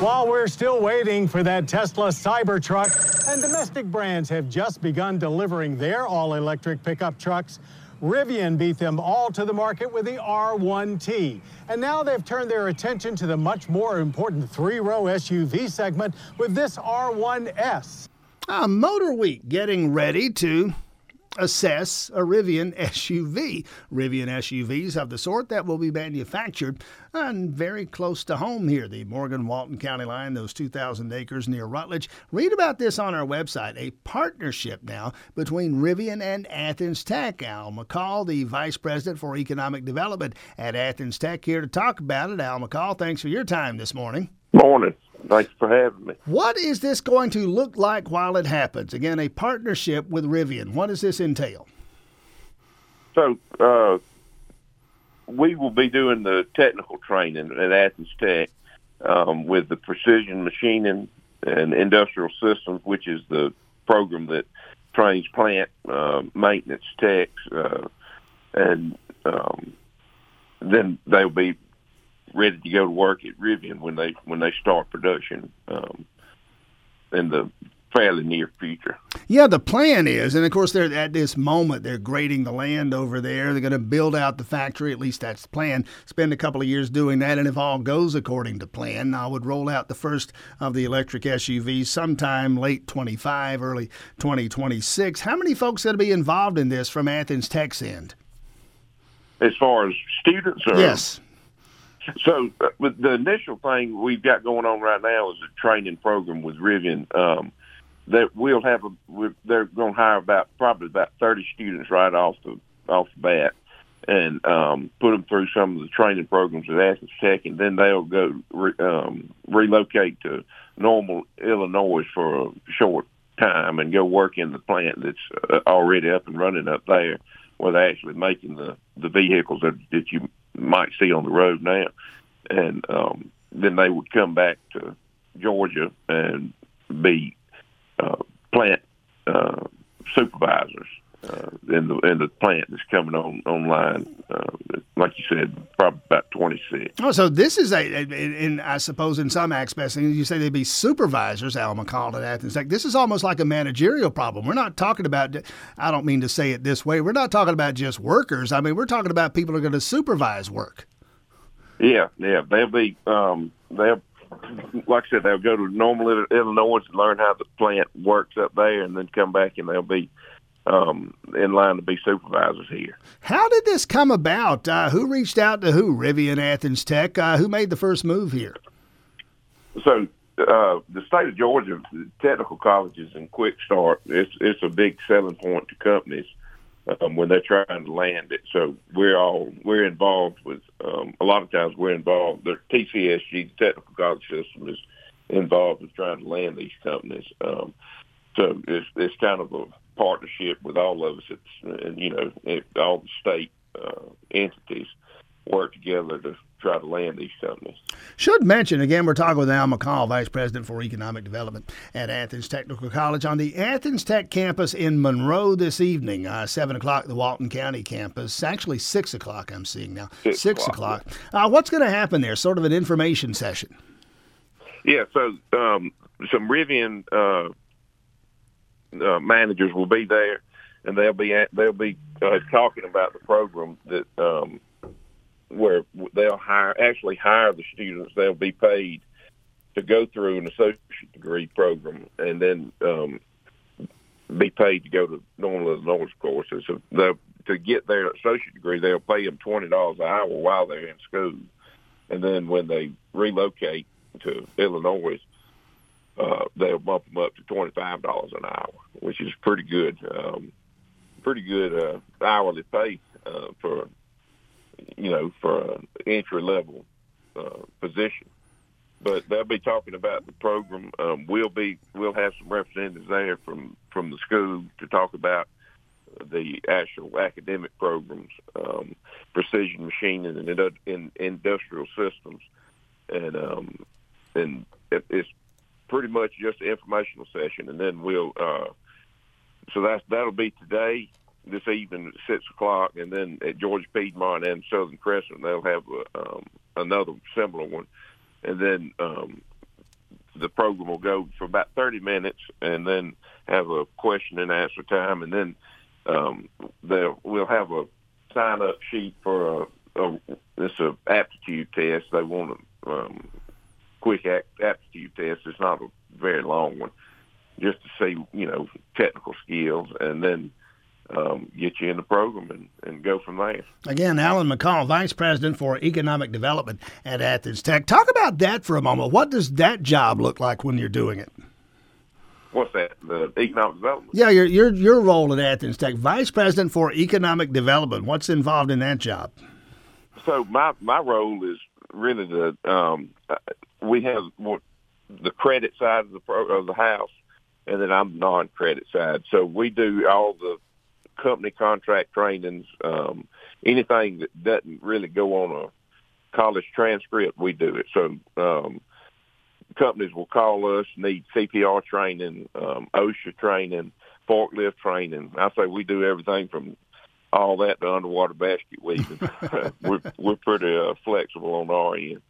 While we're still waiting for that Tesla Cybertruck, and domestic brands have just begun delivering their all electric pickup trucks, Rivian beat them all to the market with the R1T. And now they've turned their attention to the much more important three row SUV segment with this R1S. Uh, Motor Week getting ready to assess a Rivian SUV. Rivian SUVs of the sort that will be manufactured and very close to home here, the Morgan Walton County line, those 2,000 acres near Rutledge. Read about this on our website. A partnership now between Rivian and Athens Tech. Al McCall, the Vice President for Economic Development at Athens Tech, here to talk about it. Al McCall, thanks for your time this morning. Morning. Thanks for having me. What is this going to look like while it happens? Again, a partnership with Rivian. What does this entail? So, uh, we will be doing the technical training at Athens Tech um, with the precision machining and industrial systems, which is the program that trains plant uh, maintenance techs, uh, and um, then they'll be ready to go to work at Rivian when they when they start production um, in the fairly near future. Yeah, the plan is, and of course, they're at this moment they're grading the land over there. They're going to build out the factory. At least that's the plan. Spend a couple of years doing that, and if all goes according to plan, I would roll out the first of the electric SUVs sometime late 25, early 2026. How many folks going to be involved in this from Athens Tech's end? As far as students, or? yes. So uh, the initial thing we've got going on right now is a training program with Rivian. Um, that we'll have a they're going to hire about probably about 30 students right off the off the bat and um, put them through some of the training programs at Athens Tech, and then they'll go re, um, relocate to Normal, Illinois for a short time and go work in the plant that's uh, already up and running up there, where they're actually making the the vehicles that that you might see on the road now, and um, then they would come back to Georgia and be uh, plant uh, supervisors uh, in the in the plant that's coming on online. Uh, like you said, probably about twenty six. Oh, so this is a, in I suppose in some aspects, and you say they'd be supervisors. Al McCall at Athens Tech. This is almost like a managerial problem. We're not talking about. I don't mean to say it this way. We're not talking about just workers. I mean, we're talking about people who are going to supervise work. Yeah, yeah, they'll be um, they'll like I said, they'll go to Normal, Illinois to learn how the plant works up there, and then come back and they'll be um, in line to be supervisors here. How did this come about? Uh, who reached out to who? Rivian Athens Tech. Uh, who made the first move here? So uh, the state of Georgia, technical colleges and quick start, it's it's a big selling point to companies um, when they're trying to land it. So we're all we're involved with um, a lot of times we're involved. The TCSG, the technical college system, is involved with trying to land these companies. Um, so it's it's kind of a partnership with all of us. It's and you know it, all the state uh, entities work together to try to land these companies. Should mention again, we're talking with Al McCall, Vice President for Economic Development at Athens Technical College on the Athens Tech campus in Monroe this evening, uh, seven o'clock, the Walton County campus. Actually, six o'clock. I'm seeing now. Six, six o'clock. Uh, what's going to happen there? Sort of an information session. Yeah. So um, some Rivian. Uh, uh, managers will be there, and they'll be at, they'll be uh, talking about the program that um, where they'll hire actually hire the students. They'll be paid to go through an associate degree program, and then um, be paid to go to normal Illinois courses. So to get their associate degree, they'll pay them twenty dollars an hour while they're in school, and then when they relocate to Illinois, uh, they'll bump them up to twenty five dollars an hour, which is pretty good, um, pretty good uh, hourly pay uh, for you know for an entry level uh, position. but they'll be talking about the program. Um, we'll be we'll have some representatives there from from the school to talk about the actual academic programs, um, precision machining and in, in, industrial systems, and um, and it, it's pretty much just an informational session, and then we'll. Uh, so that's that'll be today, this evening at six o'clock, and then at Georgia Piedmont and Southern Crescent they'll have a, um, another similar one, and then um, the program will go for about thirty minutes, and then have a question and answer time, and then um, we'll have a sign up sheet for a, a it's a aptitude test. They want a um, quick aptitude test. It's not a very long one, just to see you know technical skills, and then um, get you in the program and, and go from there. Again, Alan McCall, Vice President for Economic Development at Athens Tech. Talk about that for a moment. What does that job look like when you're doing it? What's that? The economic development? Yeah, your your your role at Athens Tech, Vice President for Economic Development. What's involved in that job? So my my role is really the um, we have the credit side of the pro, of the house, and then I'm non-credit side. So we do all the company contract trainings, um, anything that doesn't really go on a college transcript, we do it. So um, companies will call us, need CPR training, um, OSHA training, forklift training. I say we do everything from all that to underwater basket weaving. we're we're pretty uh, flexible on our end.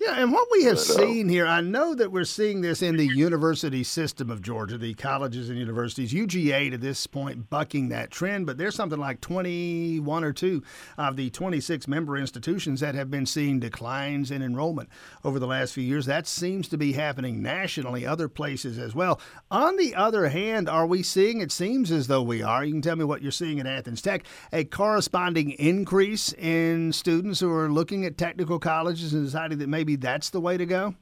Yeah, and what we have uh, seen here, I know that we're seeing this in the university system of Georgia, the colleges and universities. UGA to this point bucking that trend, but there's something like 21 or 2 of the 26 member institutions that have been seeing declines in enrollment over the last few years. That seems to be happening nationally, other places as well. On the other hand, are we seeing, it seems as though we are, you can tell me what you're seeing at Athens Tech, a corresponding increase in students who are looking at technical colleges and deciding that maybe maybe that's the way to go?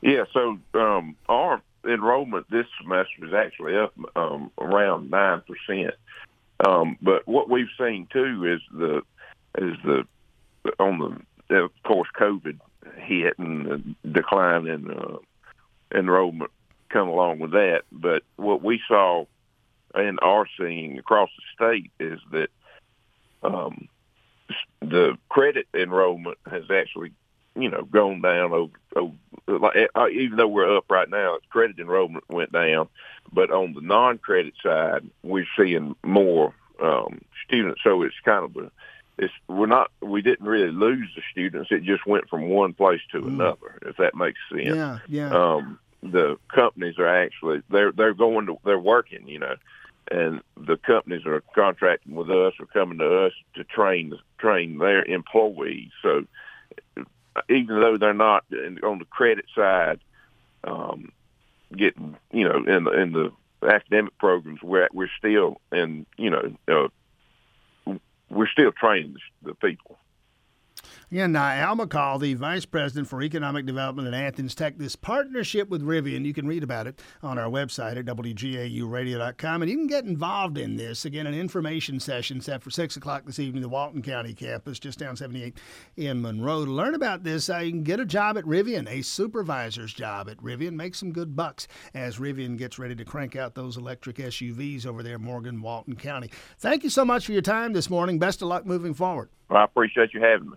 Yeah, so um, our enrollment this semester is actually up um, around nine percent. Um, but what we've seen too is the is the on the of course COVID hit and the decline in uh, enrollment come along with that. But what we saw and are seeing across the state is that um, the credit enrollment has actually you know, gone down over, over like, uh, even though we're up right now, credit enrollment went down, but on the non-credit side, we're seeing more um, students. So it's kind of a, it's we're not we didn't really lose the students. It just went from one place to mm. another. If that makes sense. Yeah, yeah. Um, the companies are actually they're they're going to they're working. You know, and the companies are contracting with us or coming to us to train train their employees. So even though they're not on the credit side, um, getting you know in the in the academic programs, we're we're still in you know uh, we're still training the people. Now, Al McCall, the Vice President for Economic Development at Athens Tech, this partnership with Rivian, you can read about it on our website at WGAUradio.com. And you can get involved in this. Again, an information session set for 6 o'clock this evening, the Walton County campus, just down 78 in Monroe. To learn about this, uh, you can get a job at Rivian, a supervisor's job at Rivian. Make some good bucks as Rivian gets ready to crank out those electric SUVs over there, Morgan, Walton County. Thank you so much for your time this morning. Best of luck moving forward. Well, I appreciate you having me.